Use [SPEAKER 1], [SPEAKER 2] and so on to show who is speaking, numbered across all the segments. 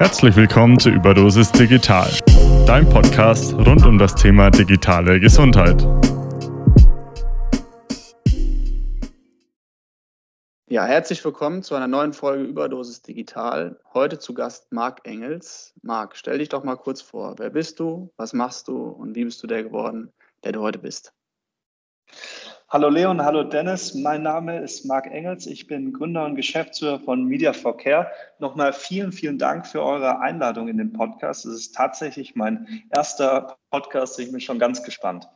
[SPEAKER 1] Herzlich willkommen zu Überdosis Digital, dein Podcast rund um das Thema digitale Gesundheit.
[SPEAKER 2] Ja, herzlich willkommen zu einer neuen Folge Überdosis Digital. Heute zu Gast Marc Engels. Marc, stell dich doch mal kurz vor. Wer bist du? Was machst du? Und wie bist du der geworden, der du heute bist?
[SPEAKER 3] Hallo Leon, hallo Dennis. Mein Name ist Marc Engels. Ich bin Gründer und Geschäftsführer von Media for Care. Nochmal vielen, vielen Dank für eure Einladung in den Podcast. Es ist tatsächlich mein erster Podcast. Ich bin schon ganz gespannt.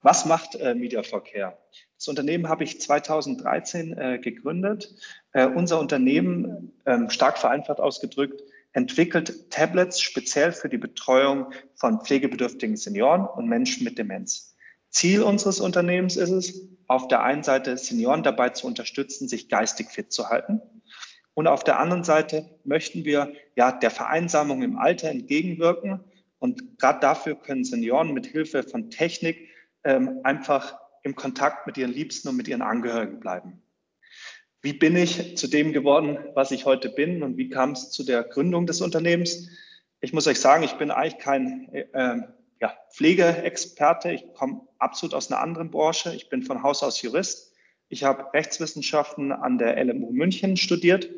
[SPEAKER 3] Was macht äh, Media for Care? Das Unternehmen habe ich 2013 äh, gegründet. Äh, unser Unternehmen, ähm, stark vereinfacht ausgedrückt, entwickelt Tablets speziell für die Betreuung von pflegebedürftigen Senioren und Menschen mit Demenz. Ziel unseres Unternehmens ist es, auf der einen Seite Senioren dabei zu unterstützen, sich geistig fit zu halten. Und auf der anderen Seite möchten wir ja der Vereinsamung im Alter entgegenwirken. Und gerade dafür können Senioren mit Hilfe von Technik ähm, einfach im Kontakt mit ihren Liebsten und mit ihren Angehörigen bleiben. Wie bin ich zu dem geworden, was ich heute bin und wie kam es zu der Gründung des Unternehmens? Ich muss euch sagen, ich bin eigentlich kein äh, ja, Pflegeexperte. Ich komme absolut aus einer anderen Branche. Ich bin von Haus aus Jurist. Ich habe Rechtswissenschaften an der LMU München studiert,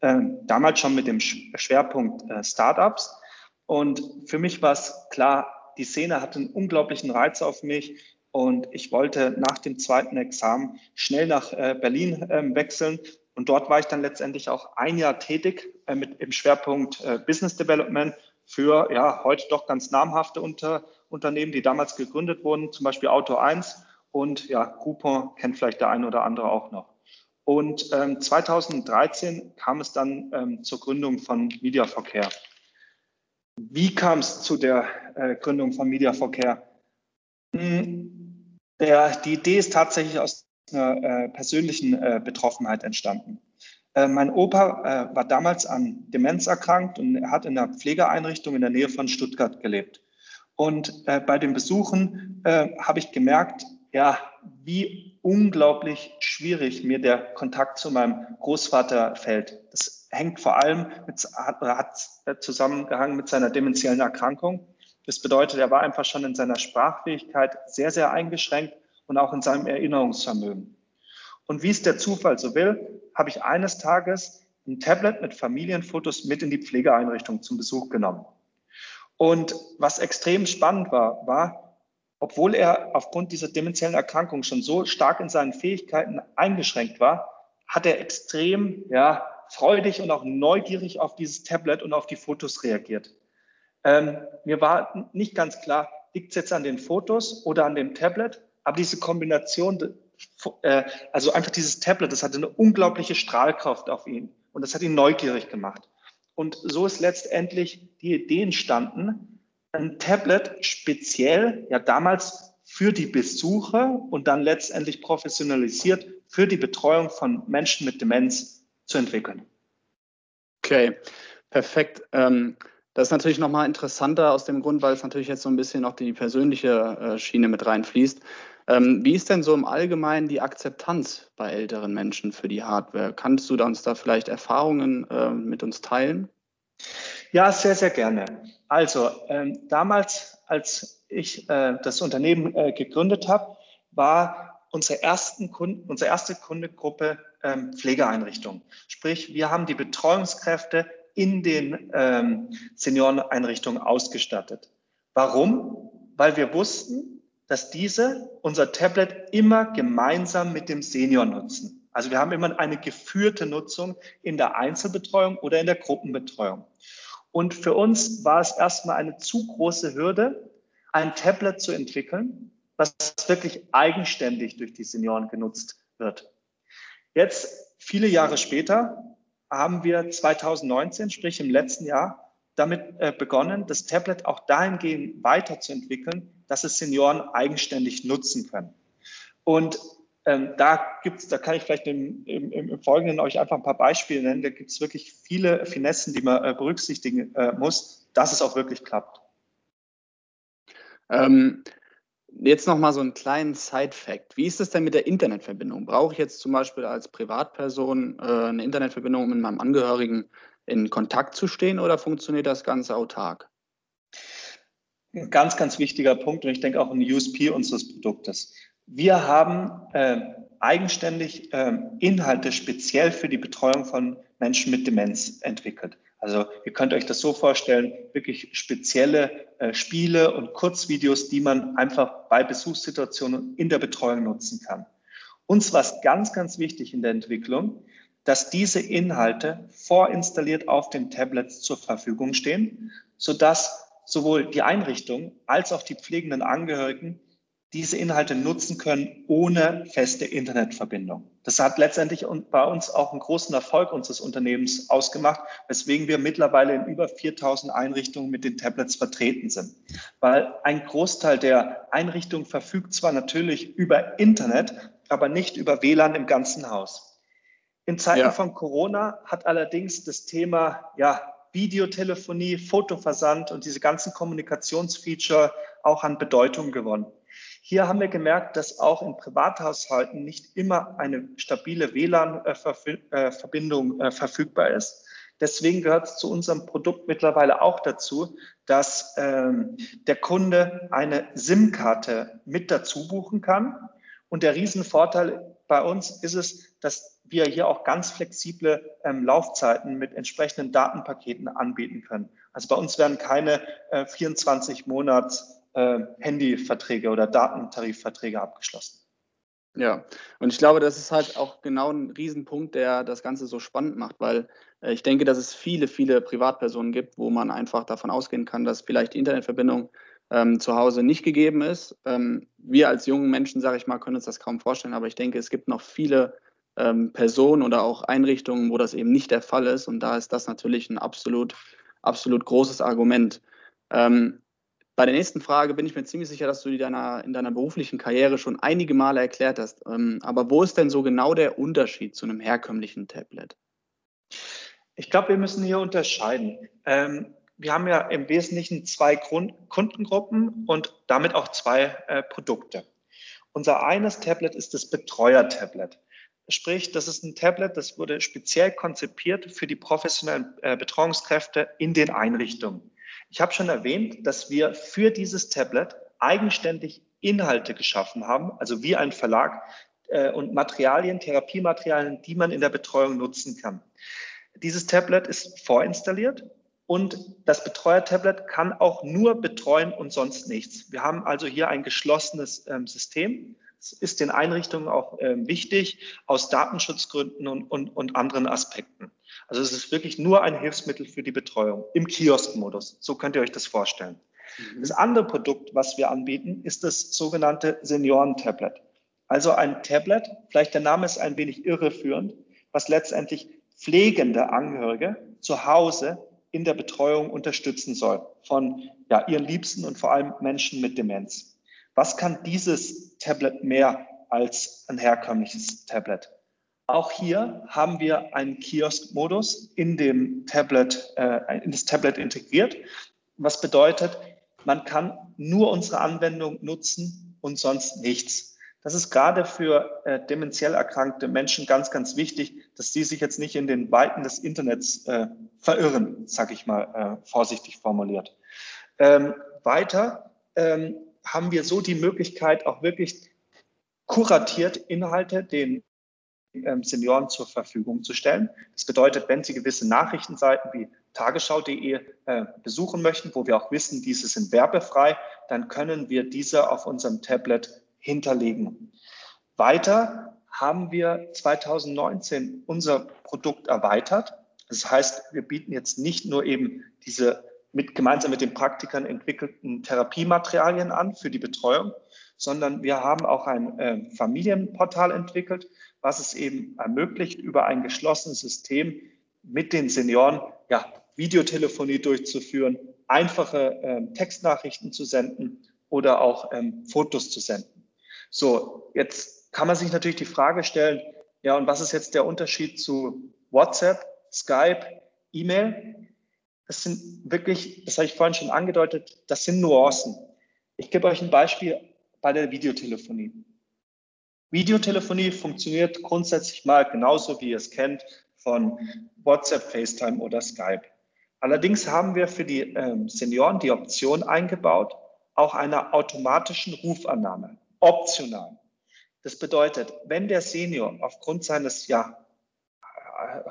[SPEAKER 3] äh, damals schon mit dem Schwerpunkt äh, Startups. Und für mich war es klar, die Szene hatte einen unglaublichen Reiz auf mich. Und ich wollte nach dem zweiten Examen schnell nach äh, Berlin ähm, wechseln. Und dort war ich dann letztendlich auch ein Jahr tätig äh, mit im Schwerpunkt äh, Business Development für ja heute doch ganz namhafte Unter, Unternehmen, die damals gegründet wurden, zum Beispiel Auto 1 und ja, Coupon kennt vielleicht der eine oder andere auch noch. Und ähm, 2013 kam es dann ähm, zur Gründung von Mediaverkehr. Wie kam es zu der äh, Gründung von Mediaverkehr? Hm, die Idee ist tatsächlich aus einer äh, persönlichen äh, Betroffenheit entstanden. Äh, mein Opa äh, war damals an Demenz erkrankt und er hat in einer Pflegeeinrichtung in der Nähe von Stuttgart gelebt. Und äh, bei den Besuchen äh, habe ich gemerkt, ja, wie unglaublich schwierig mir der Kontakt zu meinem Großvater fällt. Das hängt vor allem mit, hat, hat zusammengehangen mit seiner demenziellen Erkrankung. Das bedeutet, er war einfach schon in seiner Sprachfähigkeit sehr, sehr eingeschränkt und auch in seinem Erinnerungsvermögen. Und wie es der Zufall so will, habe ich eines Tages ein Tablet mit Familienfotos mit in die Pflegeeinrichtung zum Besuch genommen. Und was extrem spannend war, war, obwohl er aufgrund dieser demenziellen Erkrankung schon so stark in seinen Fähigkeiten eingeschränkt war, hat er extrem ja, freudig und auch neugierig auf dieses Tablet und auf die Fotos reagiert. Ähm, mir war nicht ganz klar, liegt es jetzt an den Fotos oder an dem Tablet, aber diese Kombination äh, also einfach dieses Tablet, das hatte eine unglaubliche Strahlkraft auf ihn und das hat ihn neugierig gemacht. Und so ist letztendlich die Idee entstanden, ein Tablet speziell, ja damals für die Besucher und dann letztendlich professionalisiert für die Betreuung von Menschen mit Demenz zu entwickeln.
[SPEAKER 2] Okay, perfekt. Ähm das ist natürlich nochmal interessanter aus dem Grund, weil es natürlich jetzt so ein bisschen auch die persönliche äh, Schiene mit reinfließt. Ähm, wie ist denn so im Allgemeinen die Akzeptanz bei älteren Menschen für die Hardware? Kannst du uns da vielleicht Erfahrungen äh, mit uns teilen?
[SPEAKER 3] Ja, sehr, sehr gerne. Also ähm, damals, als ich äh, das Unternehmen äh, gegründet habe, war unsere, ersten Kunden, unsere erste Kundengruppe ähm, Pflegeeinrichtungen. Sprich, wir haben die Betreuungskräfte in den ähm, Senioreneinrichtungen ausgestattet. Warum? Weil wir wussten, dass diese unser Tablet immer gemeinsam mit dem Senior nutzen. Also wir haben immer eine geführte Nutzung in der Einzelbetreuung oder in der Gruppenbetreuung. Und für uns war es erstmal eine zu große Hürde, ein Tablet zu entwickeln, was wirklich eigenständig durch die Senioren genutzt wird. Jetzt, viele Jahre später, haben wir 2019, sprich im letzten Jahr, damit äh, begonnen, das Tablet auch dahingehend weiterzuentwickeln, dass es Senioren eigenständig nutzen können. Und ähm, da gibt's, da kann ich vielleicht im, im, im, Folgenden euch einfach ein paar Beispiele nennen. Da gibt es wirklich viele Finessen, die man äh, berücksichtigen äh, muss, dass es auch wirklich klappt.
[SPEAKER 2] Ähm, Jetzt noch mal so einen kleinen Side-Fact. Wie ist es denn mit der Internetverbindung? Brauche ich jetzt zum Beispiel als Privatperson äh, eine Internetverbindung, um mit meinem Angehörigen in Kontakt zu stehen oder funktioniert das Ganze autark?
[SPEAKER 3] Ein ganz, ganz wichtiger Punkt und ich denke auch ein USP unseres Produktes. Wir haben äh, eigenständig äh, Inhalte speziell für die Betreuung von Menschen mit Demenz entwickelt. Also ihr könnt euch das so vorstellen, wirklich spezielle äh, Spiele und Kurzvideos, die man einfach bei Besuchssituationen in der Betreuung nutzen kann. Uns war es ganz, ganz wichtig in der Entwicklung, dass diese Inhalte vorinstalliert auf den Tablets zur Verfügung stehen, sodass sowohl die Einrichtung als auch die pflegenden Angehörigen diese Inhalte nutzen können ohne feste Internetverbindung. Das hat letztendlich bei uns auch einen großen Erfolg unseres Unternehmens ausgemacht, weswegen wir mittlerweile in über 4000 Einrichtungen mit den Tablets vertreten sind. Weil ein Großteil der Einrichtungen verfügt zwar natürlich über Internet, aber nicht über WLAN im ganzen Haus. In Zeiten ja. von Corona hat allerdings das Thema ja, Videotelefonie, Fotoversand und diese ganzen Kommunikationsfeature auch an Bedeutung gewonnen. Hier haben wir gemerkt, dass auch in Privathaushalten nicht immer eine stabile WLAN-Verbindung äh, verfügbar ist. Deswegen gehört es zu unserem Produkt mittlerweile auch dazu, dass ähm, der Kunde eine SIM-Karte mit dazu buchen kann. Und der Riesenvorteil bei uns ist es, dass wir hier auch ganz flexible ähm, Laufzeiten mit entsprechenden Datenpaketen anbieten können. Also bei uns werden keine äh, 24 Monats äh, Handyverträge oder Datentarifverträge abgeschlossen.
[SPEAKER 2] Ja, und ich glaube, das ist halt auch genau ein Riesenpunkt, der das Ganze so spannend macht, weil äh, ich denke, dass es viele, viele Privatpersonen gibt, wo man einfach davon ausgehen kann, dass vielleicht die Internetverbindung ähm, zu Hause nicht gegeben ist. Ähm, wir als jungen Menschen, sage ich mal, können uns das kaum vorstellen, aber ich denke, es gibt noch viele ähm, Personen oder auch Einrichtungen, wo das eben nicht der Fall ist. Und da ist das natürlich ein absolut, absolut großes Argument. Ähm, bei der nächsten Frage bin ich mir ziemlich sicher, dass du die deiner, in deiner beruflichen Karriere schon einige Male erklärt hast. Ähm, aber wo ist denn so genau der Unterschied zu einem herkömmlichen Tablet?
[SPEAKER 3] Ich glaube, wir müssen hier unterscheiden. Ähm, wir haben ja im Wesentlichen zwei Grund Kundengruppen und damit auch zwei äh, Produkte. Unser eines Tablet ist das Betreuer-Tablet. Sprich, das ist ein Tablet, das wurde speziell konzipiert für die professionellen äh, Betreuungskräfte in den Einrichtungen. Ich habe schon erwähnt, dass wir für dieses Tablet eigenständig Inhalte geschaffen haben, also wie ein Verlag äh, und Materialien, Therapiematerialien, die man in der Betreuung nutzen kann. Dieses Tablet ist vorinstalliert und das Betreuer-Tablet kann auch nur betreuen und sonst nichts. Wir haben also hier ein geschlossenes ähm, System. Es ist den Einrichtungen auch ähm, wichtig aus Datenschutzgründen und, und, und anderen Aspekten. Also es ist wirklich nur ein Hilfsmittel für die Betreuung im Kioskmodus. So könnt ihr euch das vorstellen. Mhm. Das andere Produkt, was wir anbieten, ist das sogenannte Senioren-Tablet. Also ein Tablet, vielleicht der Name ist ein wenig irreführend, was letztendlich pflegende Angehörige zu Hause in der Betreuung unterstützen soll von ja, ihren Liebsten und vor allem Menschen mit Demenz. Was kann dieses Tablet mehr als ein herkömmliches Tablet? Auch hier haben wir einen Kiosk-Modus in dem Tablet, äh, in das Tablet integriert, was bedeutet, man kann nur unsere Anwendung nutzen und sonst nichts. Das ist gerade für äh, dementiell erkrankte Menschen ganz, ganz wichtig, dass die sich jetzt nicht in den Weiten des Internets äh, verirren, sage ich mal äh, vorsichtig formuliert. Ähm, weiter ähm, haben wir so die Möglichkeit, auch wirklich kuratiert Inhalte den ähm, Senioren zur Verfügung zu stellen. Das bedeutet, wenn sie gewisse Nachrichtenseiten wie tagesschau.de äh, besuchen möchten, wo wir auch wissen, diese sind werbefrei, dann können wir diese auf unserem Tablet hinterlegen. Weiter haben wir 2019 unser Produkt erweitert. Das heißt, wir bieten jetzt nicht nur eben diese mit, gemeinsam mit den Praktikern entwickelten Therapiematerialien an für die Betreuung, sondern wir haben auch ein äh, Familienportal entwickelt, was es eben ermöglicht, über ein geschlossenes System mit den Senioren ja, Videotelefonie durchzuführen, einfache äh, Textnachrichten zu senden oder auch ähm, Fotos zu senden. So, jetzt kann man sich natürlich die Frage stellen, ja, und was ist jetzt der Unterschied zu WhatsApp, Skype, E-Mail? Das sind wirklich, das habe ich vorhin schon angedeutet, das sind Nuancen. Ich gebe euch ein Beispiel bei der Videotelefonie. Videotelefonie funktioniert grundsätzlich mal genauso, wie ihr es kennt, von WhatsApp, FaceTime oder Skype. Allerdings haben wir für die ähm, Senioren die Option eingebaut, auch einer automatischen Rufannahme, optional. Das bedeutet, wenn der Senior aufgrund seines ja,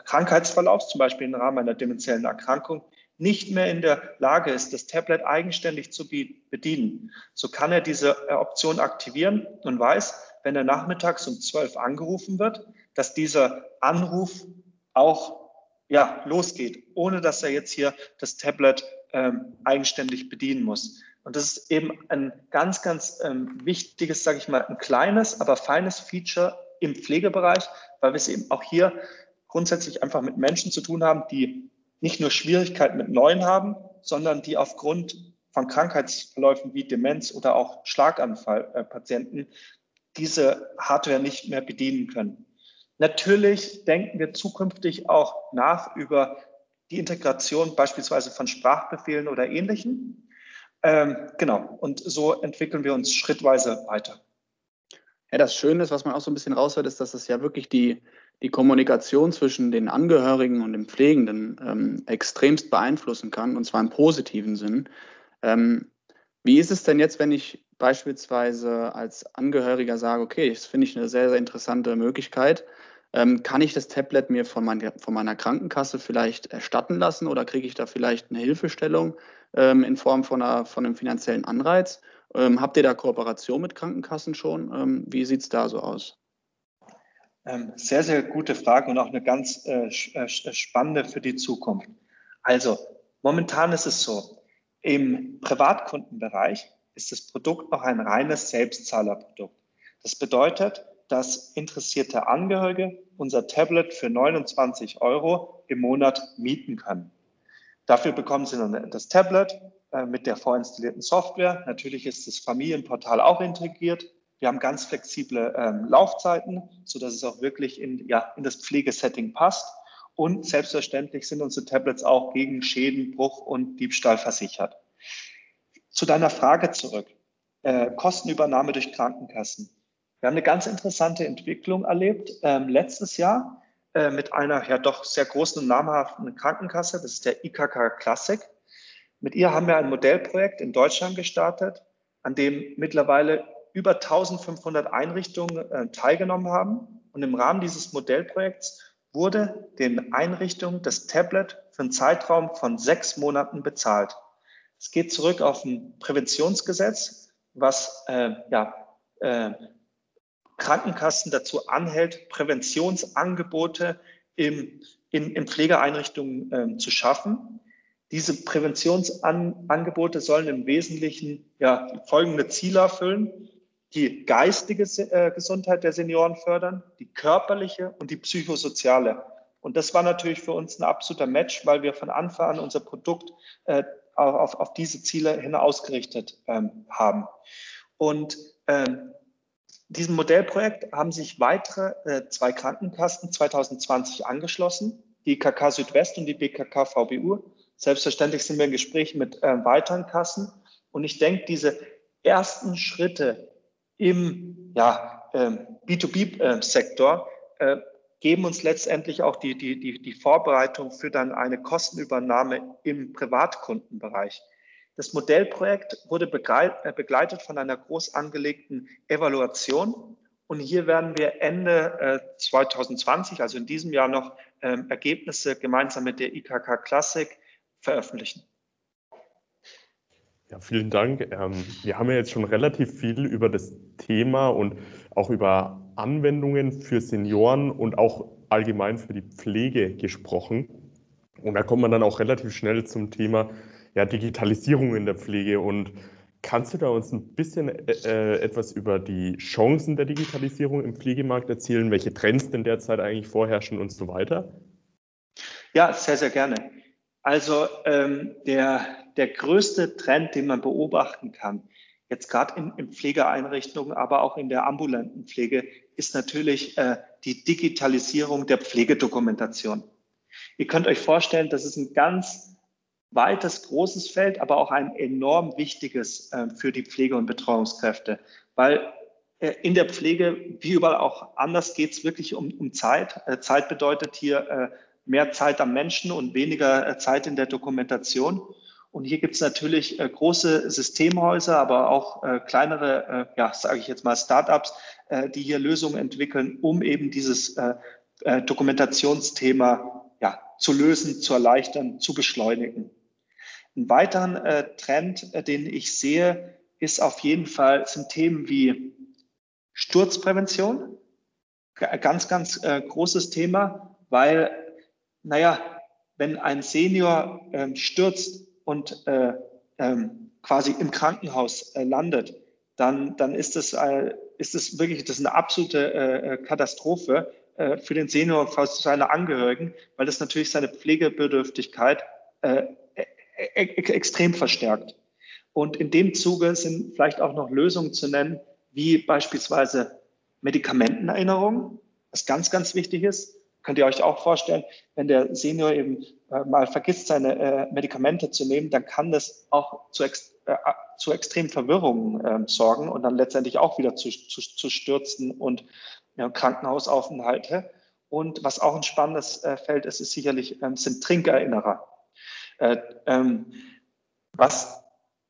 [SPEAKER 3] Krankheitsverlaufs, zum Beispiel im Rahmen einer dementiellen Erkrankung, nicht mehr in der Lage ist, das Tablet eigenständig zu bedienen, so kann er diese äh, Option aktivieren und weiß, wenn er nachmittags um 12 angerufen wird, dass dieser Anruf auch ja, losgeht, ohne dass er jetzt hier das Tablet ähm, eigenständig bedienen muss. Und das ist eben ein ganz, ganz ähm, wichtiges, sage ich mal, ein kleines, aber feines Feature im Pflegebereich, weil wir es eben auch hier grundsätzlich einfach mit Menschen zu tun haben, die nicht nur Schwierigkeiten mit Neuen haben, sondern die aufgrund von Krankheitsverläufen wie Demenz oder auch Schlaganfallpatienten äh, diese Hardware nicht mehr bedienen können. Natürlich denken wir zukünftig auch nach über die Integration beispielsweise von Sprachbefehlen oder Ähnlichem. Ähm, genau, und so entwickeln wir uns schrittweise weiter.
[SPEAKER 2] Ja, das Schöne ist, was man auch so ein bisschen raushört, ist, dass es ja wirklich die, die Kommunikation zwischen den Angehörigen und den Pflegenden ähm, extremst beeinflussen kann, und zwar im positiven Sinn. Ähm, wie ist es denn jetzt, wenn ich beispielsweise als Angehöriger sage, okay, das finde ich eine sehr, sehr interessante Möglichkeit, ähm, kann ich das Tablet mir von, mein, von, meiner Krankenkasse vielleicht erstatten lassen oder kriege ich da vielleicht eine Hilfestellung in Form von, einer, von einem finanziellen Anreiz? Ähm, habt ihr da Kooperation mit Krankenkassen schon? Ähm, wie sieht es da so aus?
[SPEAKER 3] Ähm, sehr, sehr gute Frage und auch eine ganz äh, äh spannende für die Zukunft. Also, momentan ist es so, im Privatkundenbereich ist das Produkt noch ein reines Selbstzahlerprodukt. Das bedeutet, dass interessierte Angehörige unser Tablet für 29 Euro im Monat mieten können. Dafür bekommen sie dann das Tablet äh, mit der vorinstallierten Software. Natürlich ist das Familienportal auch integriert. Wir haben ganz flexible ähm, Laufzeiten, sodass es auch wirklich in, ja, in das Pflegesetting passt. Und selbstverständlich sind unsere Tablets auch gegen Schäden, Bruch und Diebstahl versichert. Zu deiner Frage zurück. Äh, Kostenübernahme durch Krankenkassen. Wir haben eine ganz interessante Entwicklung erlebt ähm, letztes Jahr äh, mit einer ja doch sehr großen und namhaften Krankenkasse. Das ist der IKK Classic. Mit ihr haben wir ein Modellprojekt in Deutschland gestartet, an dem mittlerweile über 1500 Einrichtungen äh, teilgenommen haben. Und im Rahmen dieses Modellprojekts wurde den Einrichtungen das Tablet für einen Zeitraum von sechs Monaten bezahlt. Es geht zurück auf ein Präventionsgesetz, was äh, ja, äh, Krankenkassen dazu anhält, Präventionsangebote im, in, in Pflegeeinrichtungen äh, zu schaffen. Diese Präventionsangebote sollen im Wesentlichen ja, folgende Ziele erfüllen. Die geistige äh, Gesundheit der Senioren fördern, die körperliche und die psychosoziale. Und das war natürlich für uns ein absoluter Match, weil wir von Anfang an unser Produkt äh, auf, auf diese Ziele hin ausgerichtet ähm, haben. Und ähm, diesem Modellprojekt haben sich weitere äh, zwei Krankenkassen 2020 angeschlossen, die KK Südwest und die BKK VBU. Selbstverständlich sind wir in Gespräch mit äh, weiteren Kassen. Und ich denke, diese ersten Schritte im ja, ähm, B2B-Sektor äh, geben uns letztendlich auch die, die, die, die Vorbereitung für dann eine Kostenübernahme im Privatkundenbereich. Das Modellprojekt wurde äh, begleitet von einer groß angelegten Evaluation. Und hier werden wir Ende 2020, äh, also in diesem Jahr noch, ähm, Ergebnisse gemeinsam mit der IKK Classic veröffentlichen.
[SPEAKER 1] Ja, vielen Dank. Ähm, wir haben ja jetzt schon relativ viel über das Thema und auch über Anwendungen für Senioren und auch allgemein für die Pflege gesprochen. Und da kommt man dann auch relativ schnell zum Thema ja, Digitalisierung in der Pflege. Und kannst du da uns ein bisschen äh, äh, etwas über die Chancen der Digitalisierung im Pflegemarkt erzählen, welche Trends denn derzeit eigentlich vorherrschen und so weiter?
[SPEAKER 3] Ja, sehr, sehr gerne. Also ähm, der, der größte Trend, den man beobachten kann, jetzt gerade in, in, Pflegeeinrichtungen, aber auch in der ambulanten Pflege, ist natürlich äh, die Digitalisierung der Pflegedokumentation. Ihr könnt euch vorstellen, das ist ein ganz weites, großes Feld, aber auch ein enorm wichtiges äh, für die Pflege- und Betreuungskräfte, weil äh, in der Pflege, wie überall auch anders, geht es wirklich um, um Zeit. Äh, Zeit bedeutet hier mehr Zeit am Menschen und weniger Zeit in der Dokumentation. Und hier gibt es natürlich große Systemhäuser, aber auch kleinere, ja, sage ich jetzt mal, Startups, die hier Lösungen entwickeln, um eben dieses Dokumentationsthema ja, zu lösen, zu erleichtern, zu beschleunigen. Ein weiteren Trend, den ich sehe, ist auf jeden Fall, sind Themen wie Sturzprävention. Ganz, ganz großes Thema, weil, naja, wenn ein Senior ähm, stürzt, und äh, ähm, quasi im Krankenhaus äh, landet, dann, dann ist äh, ist es wirklich das eine absolute äh, äh, Katastrophe äh, für den Senior und für seine Angehörigen, weil das natürlich seine Pflegebedürftigkeit äh, extrem verstärkt. Und in dem Zuge sind vielleicht auch noch Lösungen zu nennen, wie beispielsweise Medikamentenerinnerung, was ganz, ganz wichtig ist. Könnt ihr euch auch vorstellen, wenn der Senior eben äh, mal vergisst, seine äh, Medikamente zu nehmen, dann kann das auch zu, ex äh, zu extremen Verwirrungen ähm, sorgen und dann letztendlich auch wieder zu, zu, zu Stürzen und ja, Krankenhausaufenthalte. Und was auch ein spannendes Feld ist, ist sicherlich, ähm, sind Trinkerinnerer. Äh, ähm, was,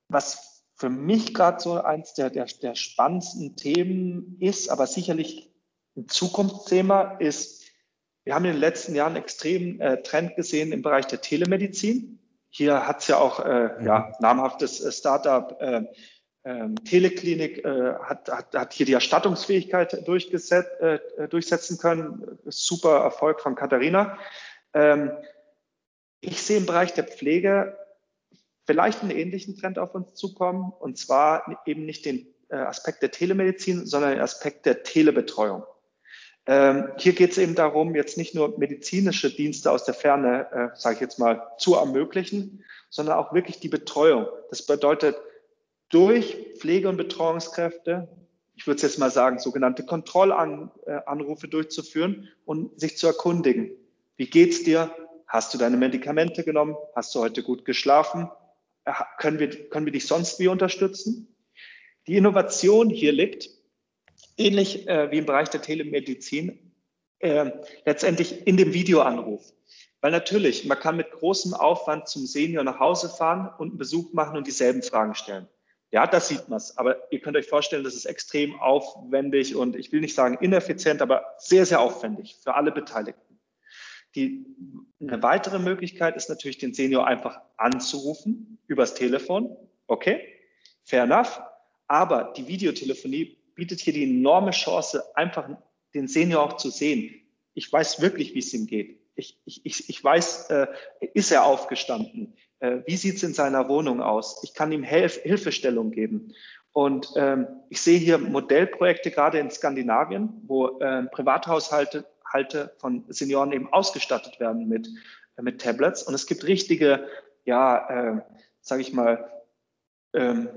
[SPEAKER 3] was für mich gerade so eins der, der, der spannendsten Themen ist, aber sicherlich ein Zukunftsthema, ist wir haben in den letzten Jahren einen extremen äh, Trend gesehen im Bereich der Telemedizin. Hier hat es ja auch äh, ja, namhaftes äh, Startup äh, ähm, Teleklinik äh, hat, hat, hat hier die Erstattungsfähigkeit durchgesetzt, äh, durchsetzen können. Super Erfolg von Katharina. Ähm, ich sehe im Bereich der Pflege vielleicht einen ähnlichen Trend auf uns zukommen, und zwar eben nicht den Aspekt der Telemedizin, sondern den Aspekt der Telebetreuung. Ähm, hier geht es eben darum, jetzt nicht nur medizinische Dienste aus der Ferne, äh, sage ich jetzt mal, zu ermöglichen, sondern auch wirklich die Betreuung. Das bedeutet, durch Pflege- und Betreuungskräfte, ich würde es jetzt mal sagen, sogenannte Kontrollanrufe durchzuführen und sich zu erkundigen. Wie geht's dir? Hast du deine Medikamente genommen? Hast du heute gut geschlafen? Äh, können wir, können wir dich sonst wie unterstützen? Die Innovation hier liegt, ähnlich äh, wie im Bereich der Telemedizin, äh, letztendlich in dem Videoanruf. Weil natürlich, man kann mit großem Aufwand zum Senior nach Hause fahren und einen Besuch machen und dieselben Fragen stellen. Ja, das sieht man es. Aber ihr könnt euch vorstellen, das ist extrem aufwendig und ich will nicht sagen ineffizient, aber sehr, sehr aufwendig für alle Beteiligten. Die, eine weitere Möglichkeit ist natürlich, den Senior einfach anzurufen übers Telefon. Okay, fair enough. Aber die Videotelefonie bietet hier die enorme Chance, einfach den Senior auch zu sehen. Ich weiß wirklich, wie es ihm geht. Ich, ich, ich weiß, äh, ist er aufgestanden? Äh, wie sieht es in seiner Wohnung aus? Ich kann ihm Hilf Hilfestellung geben. Und ähm, ich sehe hier Modellprojekte gerade in Skandinavien, wo äh, Privathaushalte Halte von Senioren eben ausgestattet werden mit, äh, mit Tablets. Und es gibt richtige, ja, äh, sage ich mal, ähm,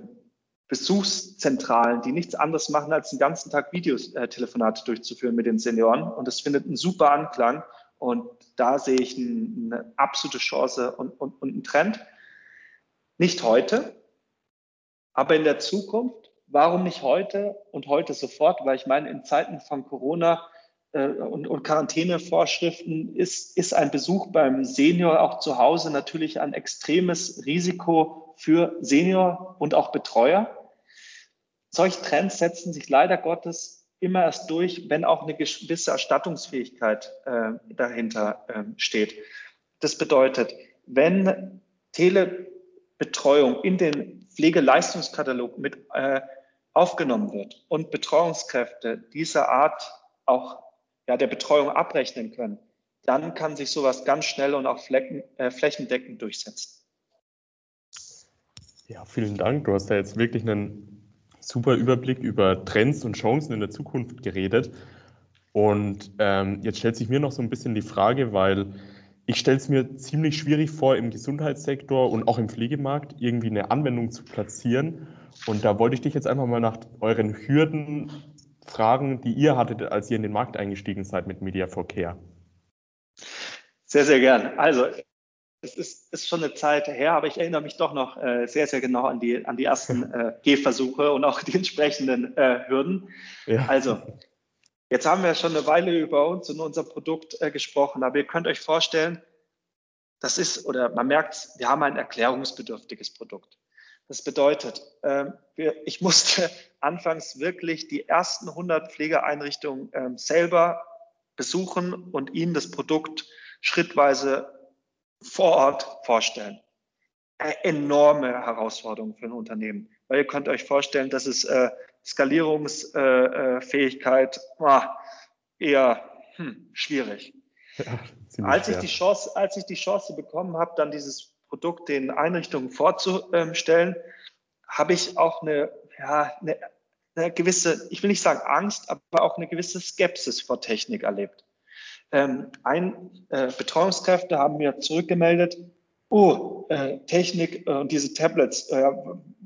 [SPEAKER 3] Besuchszentralen, die nichts anderes machen, als den ganzen Tag Videotelefonate durchzuführen mit den Senioren. Und das findet einen super Anklang. Und da sehe ich eine absolute Chance und, und, und einen Trend. Nicht heute, aber in der Zukunft. Warum nicht heute und heute sofort? Weil ich meine, in Zeiten von Corona äh, und, und Quarantänevorschriften ist, ist ein Besuch beim Senior auch zu Hause natürlich ein extremes Risiko für Senior und auch Betreuer solche Trends setzen sich leider Gottes immer erst durch, wenn auch eine gewisse Erstattungsfähigkeit äh, dahinter äh, steht. Das bedeutet, wenn Telebetreuung in den Pflegeleistungskatalog mit äh, aufgenommen wird und Betreuungskräfte dieser Art auch ja, der Betreuung abrechnen können, dann kann sich sowas ganz schnell und auch flecken, äh, flächendeckend durchsetzen.
[SPEAKER 1] Ja, vielen Dank. Du hast da jetzt wirklich einen super Überblick über Trends und Chancen in der Zukunft geredet. Und ähm, jetzt stellt sich mir noch so ein bisschen die Frage, weil ich stelle es mir ziemlich schwierig vor, im Gesundheitssektor und auch im Pflegemarkt irgendwie eine Anwendung zu platzieren. Und da wollte ich dich jetzt einfach mal nach euren Hürden fragen, die ihr hattet, als ihr in den Markt eingestiegen seid mit Media for Care.
[SPEAKER 3] Sehr, sehr gern. Also es ist, ist, schon eine Zeit her, aber ich erinnere mich doch noch äh, sehr, sehr genau an die, an die ersten äh, Gehversuche und auch die entsprechenden äh, Hürden. Ja. Also, Jetzt haben wir schon eine Weile über uns und unser Produkt äh, gesprochen, aber ihr könnt euch vorstellen, das ist, oder man merkt, wir haben ein erklärungsbedürftiges Produkt. Das bedeutet, äh, wir, ich musste anfangs wirklich die ersten 100 Pflegeeinrichtungen äh, selber besuchen und ihnen das Produkt schrittweise vor Ort vorstellen. Eine enorme Herausforderung für ein Unternehmen, weil ihr könnt euch vorstellen, dass es äh, Skalierungsfähigkeit äh, eher hm, schwierig. Ja, als, ich die Chance, als ich die Chance bekommen habe, dann dieses Produkt den Einrichtungen vorzustellen, habe ich auch eine, ja, eine, eine, gewisse, ich will nicht sagen Angst, aber auch eine gewisse Skepsis vor Technik erlebt. Ähm, ein äh, Betreuungskräfte haben mir zurückgemeldet, oh, äh, Technik äh, und diese Tablets, äh,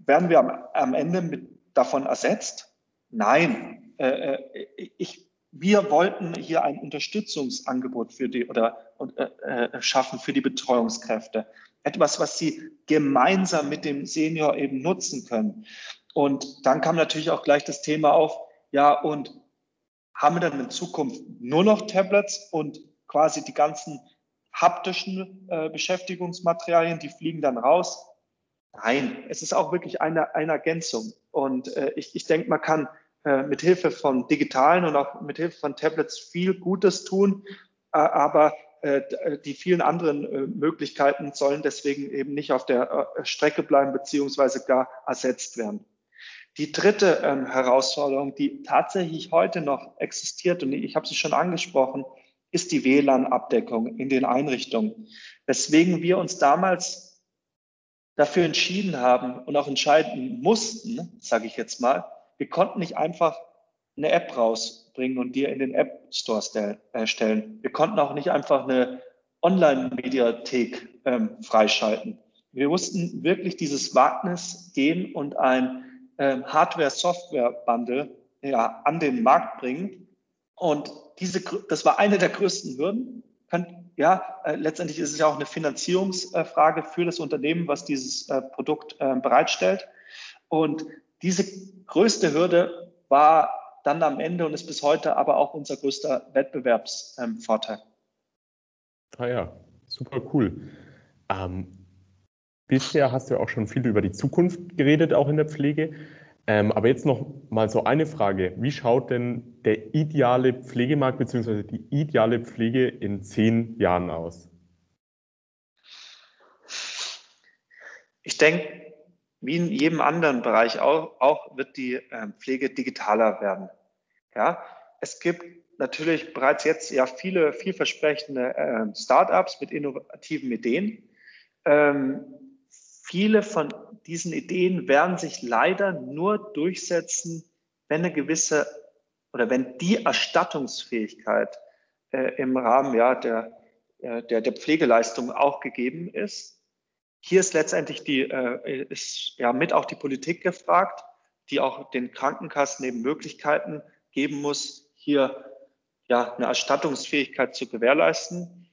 [SPEAKER 3] werden wir am, am Ende mit, davon ersetzt? Nein. Äh, äh, ich, wir wollten hier ein Unterstützungsangebot für die oder schaffen für die Betreuungskräfte. Etwas, was sie gemeinsam mit dem Senior eben nutzen können. Und dann kam natürlich auch gleich das Thema auf, ja, und haben wir dann in Zukunft nur noch Tablets und quasi die ganzen haptischen äh, Beschäftigungsmaterialien, die fliegen dann raus? Nein, es ist auch wirklich eine, eine Ergänzung. Und äh, ich, ich denke, man kann äh, mit Hilfe von digitalen und auch mit Hilfe von Tablets viel Gutes tun, aber die vielen anderen Möglichkeiten sollen deswegen eben nicht auf der Strecke bleiben beziehungsweise gar ersetzt werden. Die dritte ähm, Herausforderung, die tatsächlich heute noch existiert, und ich habe sie schon angesprochen, ist die WLAN-Abdeckung in den Einrichtungen. Weswegen wir uns damals dafür entschieden haben und auch entscheiden mussten, sage ich jetzt mal, wir konnten nicht einfach eine App rausbringen und dir in den App Store äh, stellen. Wir konnten auch nicht einfach eine Online-Mediathek ähm, freischalten. Wir mussten wirklich dieses Wagnis gehen und ein ähm, Hardware-Software-Bundle ja, an den Markt bringen. Und diese, das war eine der größten Hürden. Ja, äh, letztendlich ist es ja auch eine Finanzierungsfrage für das Unternehmen, was dieses äh, Produkt äh, bereitstellt. Und diese größte Hürde war dann am Ende und ist bis heute aber auch unser größter Wettbewerbsvorteil.
[SPEAKER 1] ah ja, super cool. Ähm, Bisher hast du ja auch schon viel über die Zukunft geredet, auch in der Pflege. Ähm, aber jetzt noch mal so eine Frage. Wie schaut denn der ideale Pflegemarkt bzw. die ideale Pflege in zehn Jahren aus?
[SPEAKER 3] Ich denke, wie in jedem anderen Bereich auch, auch wird die äh, Pflege digitaler werden. Ja, es gibt natürlich bereits jetzt ja viele vielversprechende äh, Startups mit innovativen Ideen. Ähm, viele von diesen Ideen werden sich leider nur durchsetzen, wenn eine gewisse oder wenn die Erstattungsfähigkeit äh, im Rahmen ja, der, äh, der, der Pflegeleistung auch gegeben ist. Hier ist letztendlich die, äh, ist ja mit auch die Politik gefragt, die auch den Krankenkassen eben Möglichkeiten geben muss, hier ja eine Erstattungsfähigkeit zu gewährleisten.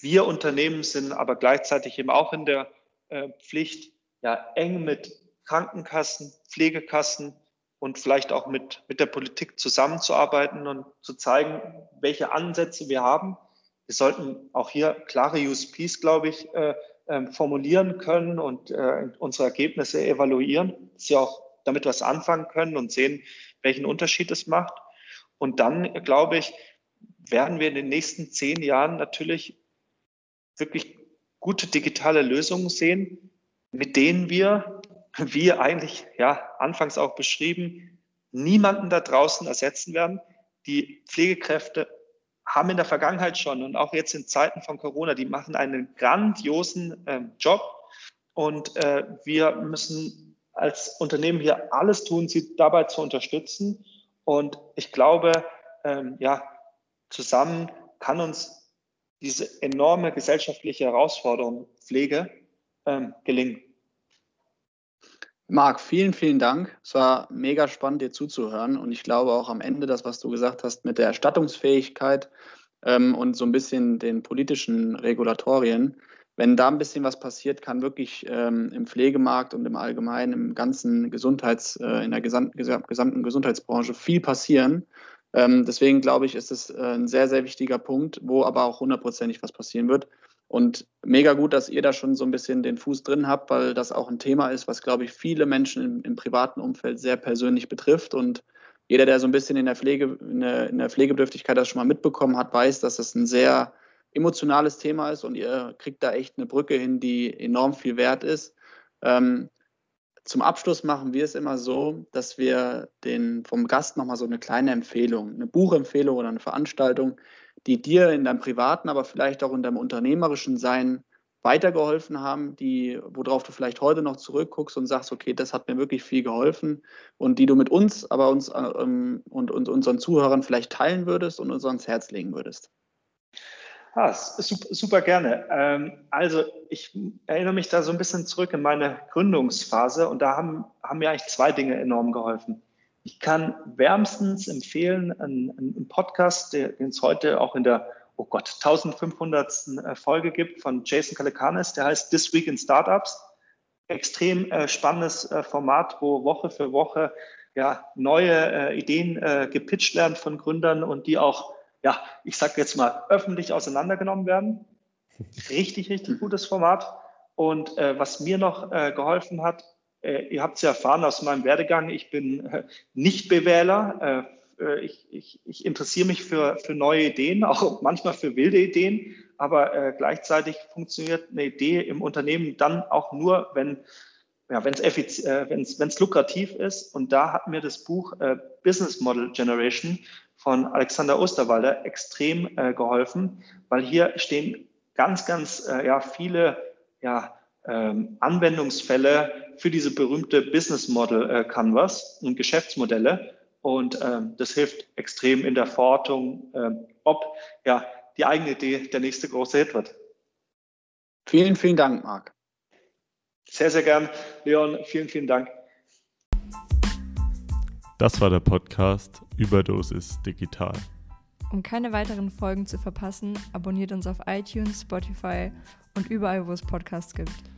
[SPEAKER 3] Wir Unternehmen sind aber gleichzeitig eben auch in der äh, Pflicht, ja eng mit Krankenkassen, Pflegekassen und vielleicht auch mit, mit der Politik zusammenzuarbeiten und zu zeigen, welche Ansätze wir haben. Wir sollten auch hier klare USPs, glaube ich, äh, äh, formulieren können und äh, unsere Ergebnisse evaluieren, dass sie auch damit was anfangen können und sehen, welchen Unterschied es macht. Und dann, glaube ich, werden wir in den nächsten zehn Jahren natürlich wirklich gute digitale Lösungen sehen, mit denen wir, wie eigentlich ja anfangs auch beschrieben, niemanden da draußen ersetzen werden. Die Pflegekräfte haben in der Vergangenheit schon und auch jetzt in Zeiten von Corona, die machen einen grandiosen äh, Job und äh, wir müssen als Unternehmen hier alles tun, sie dabei zu unterstützen. Und ich glaube, ähm, ja, zusammen kann uns diese enorme gesellschaftliche Herausforderung Pflege ähm, gelingen.
[SPEAKER 2] Marc, vielen, vielen Dank. Es war mega spannend, dir zuzuhören. Und ich glaube auch am Ende, das, was du gesagt hast mit der Erstattungsfähigkeit ähm, und so ein bisschen den politischen Regulatorien, wenn da ein bisschen was passiert, kann wirklich ähm, im Pflegemarkt und im Allgemeinen, im ganzen Gesundheits, äh, in der gesamten, gesamten Gesundheitsbranche viel passieren. Ähm, deswegen glaube ich, ist es äh, ein sehr, sehr wichtiger Punkt, wo aber auch hundertprozentig was passieren wird. Und mega gut, dass ihr da schon so ein bisschen den Fuß drin habt, weil das auch ein Thema ist, was, glaube ich, viele Menschen im, im privaten Umfeld sehr persönlich betrifft. Und jeder, der so ein bisschen in der, Pflege, in der, in der Pflegebedürftigkeit das schon mal mitbekommen hat, weiß, dass das ein sehr emotionales Thema ist und ihr kriegt da echt eine Brücke hin, die enorm viel wert ist. Ähm, zum Abschluss machen wir es immer so, dass wir den, vom Gast nochmal so eine kleine Empfehlung, eine Buchempfehlung oder eine Veranstaltung, die dir in deinem privaten, aber vielleicht auch in deinem unternehmerischen Sein weitergeholfen haben, die, worauf du vielleicht heute noch zurückguckst und sagst, okay, das hat mir wirklich viel geholfen und die du mit uns, aber uns ähm, und, und unseren Zuhörern vielleicht teilen würdest und uns ans Herz legen würdest?
[SPEAKER 3] Ah, super, super gerne. Ähm, also ich erinnere mich da so ein bisschen zurück in meine Gründungsphase und da haben, haben mir eigentlich zwei Dinge enorm geholfen. Ich kann wärmstens empfehlen, einen, einen Podcast, den es heute auch in der oh Gott, 1500. Äh, Folge gibt von Jason Kalekanis, der heißt This Week in Startups. Extrem äh, spannendes äh, Format, wo Woche für Woche ja, neue äh, Ideen äh, gepitcht werden von Gründern und die auch, ja, ich sage jetzt mal, öffentlich auseinandergenommen werden. Richtig, richtig gutes Format. Und äh, was mir noch geholfen hat, ihr habt es ja erfahren aus meinem Werdegang, ich bin Nicht-Bewähler äh, ich, ich, ich interessiere mich für, für neue Ideen, auch manchmal für wilde Ideen, aber äh, gleichzeitig funktioniert eine Idee im Unternehmen dann auch nur, wenn ja, wenn es äh, wenn's lukrativ ist. Und da hat mir das Buch äh, Business Model Generation von Alexander Osterwalder extrem äh, geholfen, weil hier stehen ganz, ganz äh, ja, viele ja, ähm, Anwendungsfälle für diese berühmte Business Model äh, Canvas und Geschäftsmodelle. Und ähm, das hilft extrem in der Verortung, ähm, ob ja, die eigene Idee der nächste große Hit wird.
[SPEAKER 2] Vielen, vielen Dank, Marc.
[SPEAKER 3] Sehr, sehr gern. Leon, vielen, vielen Dank.
[SPEAKER 1] Das war der Podcast Überdosis Digital.
[SPEAKER 4] Um keine weiteren Folgen zu verpassen, abonniert uns auf iTunes, Spotify und überall, wo es Podcasts gibt.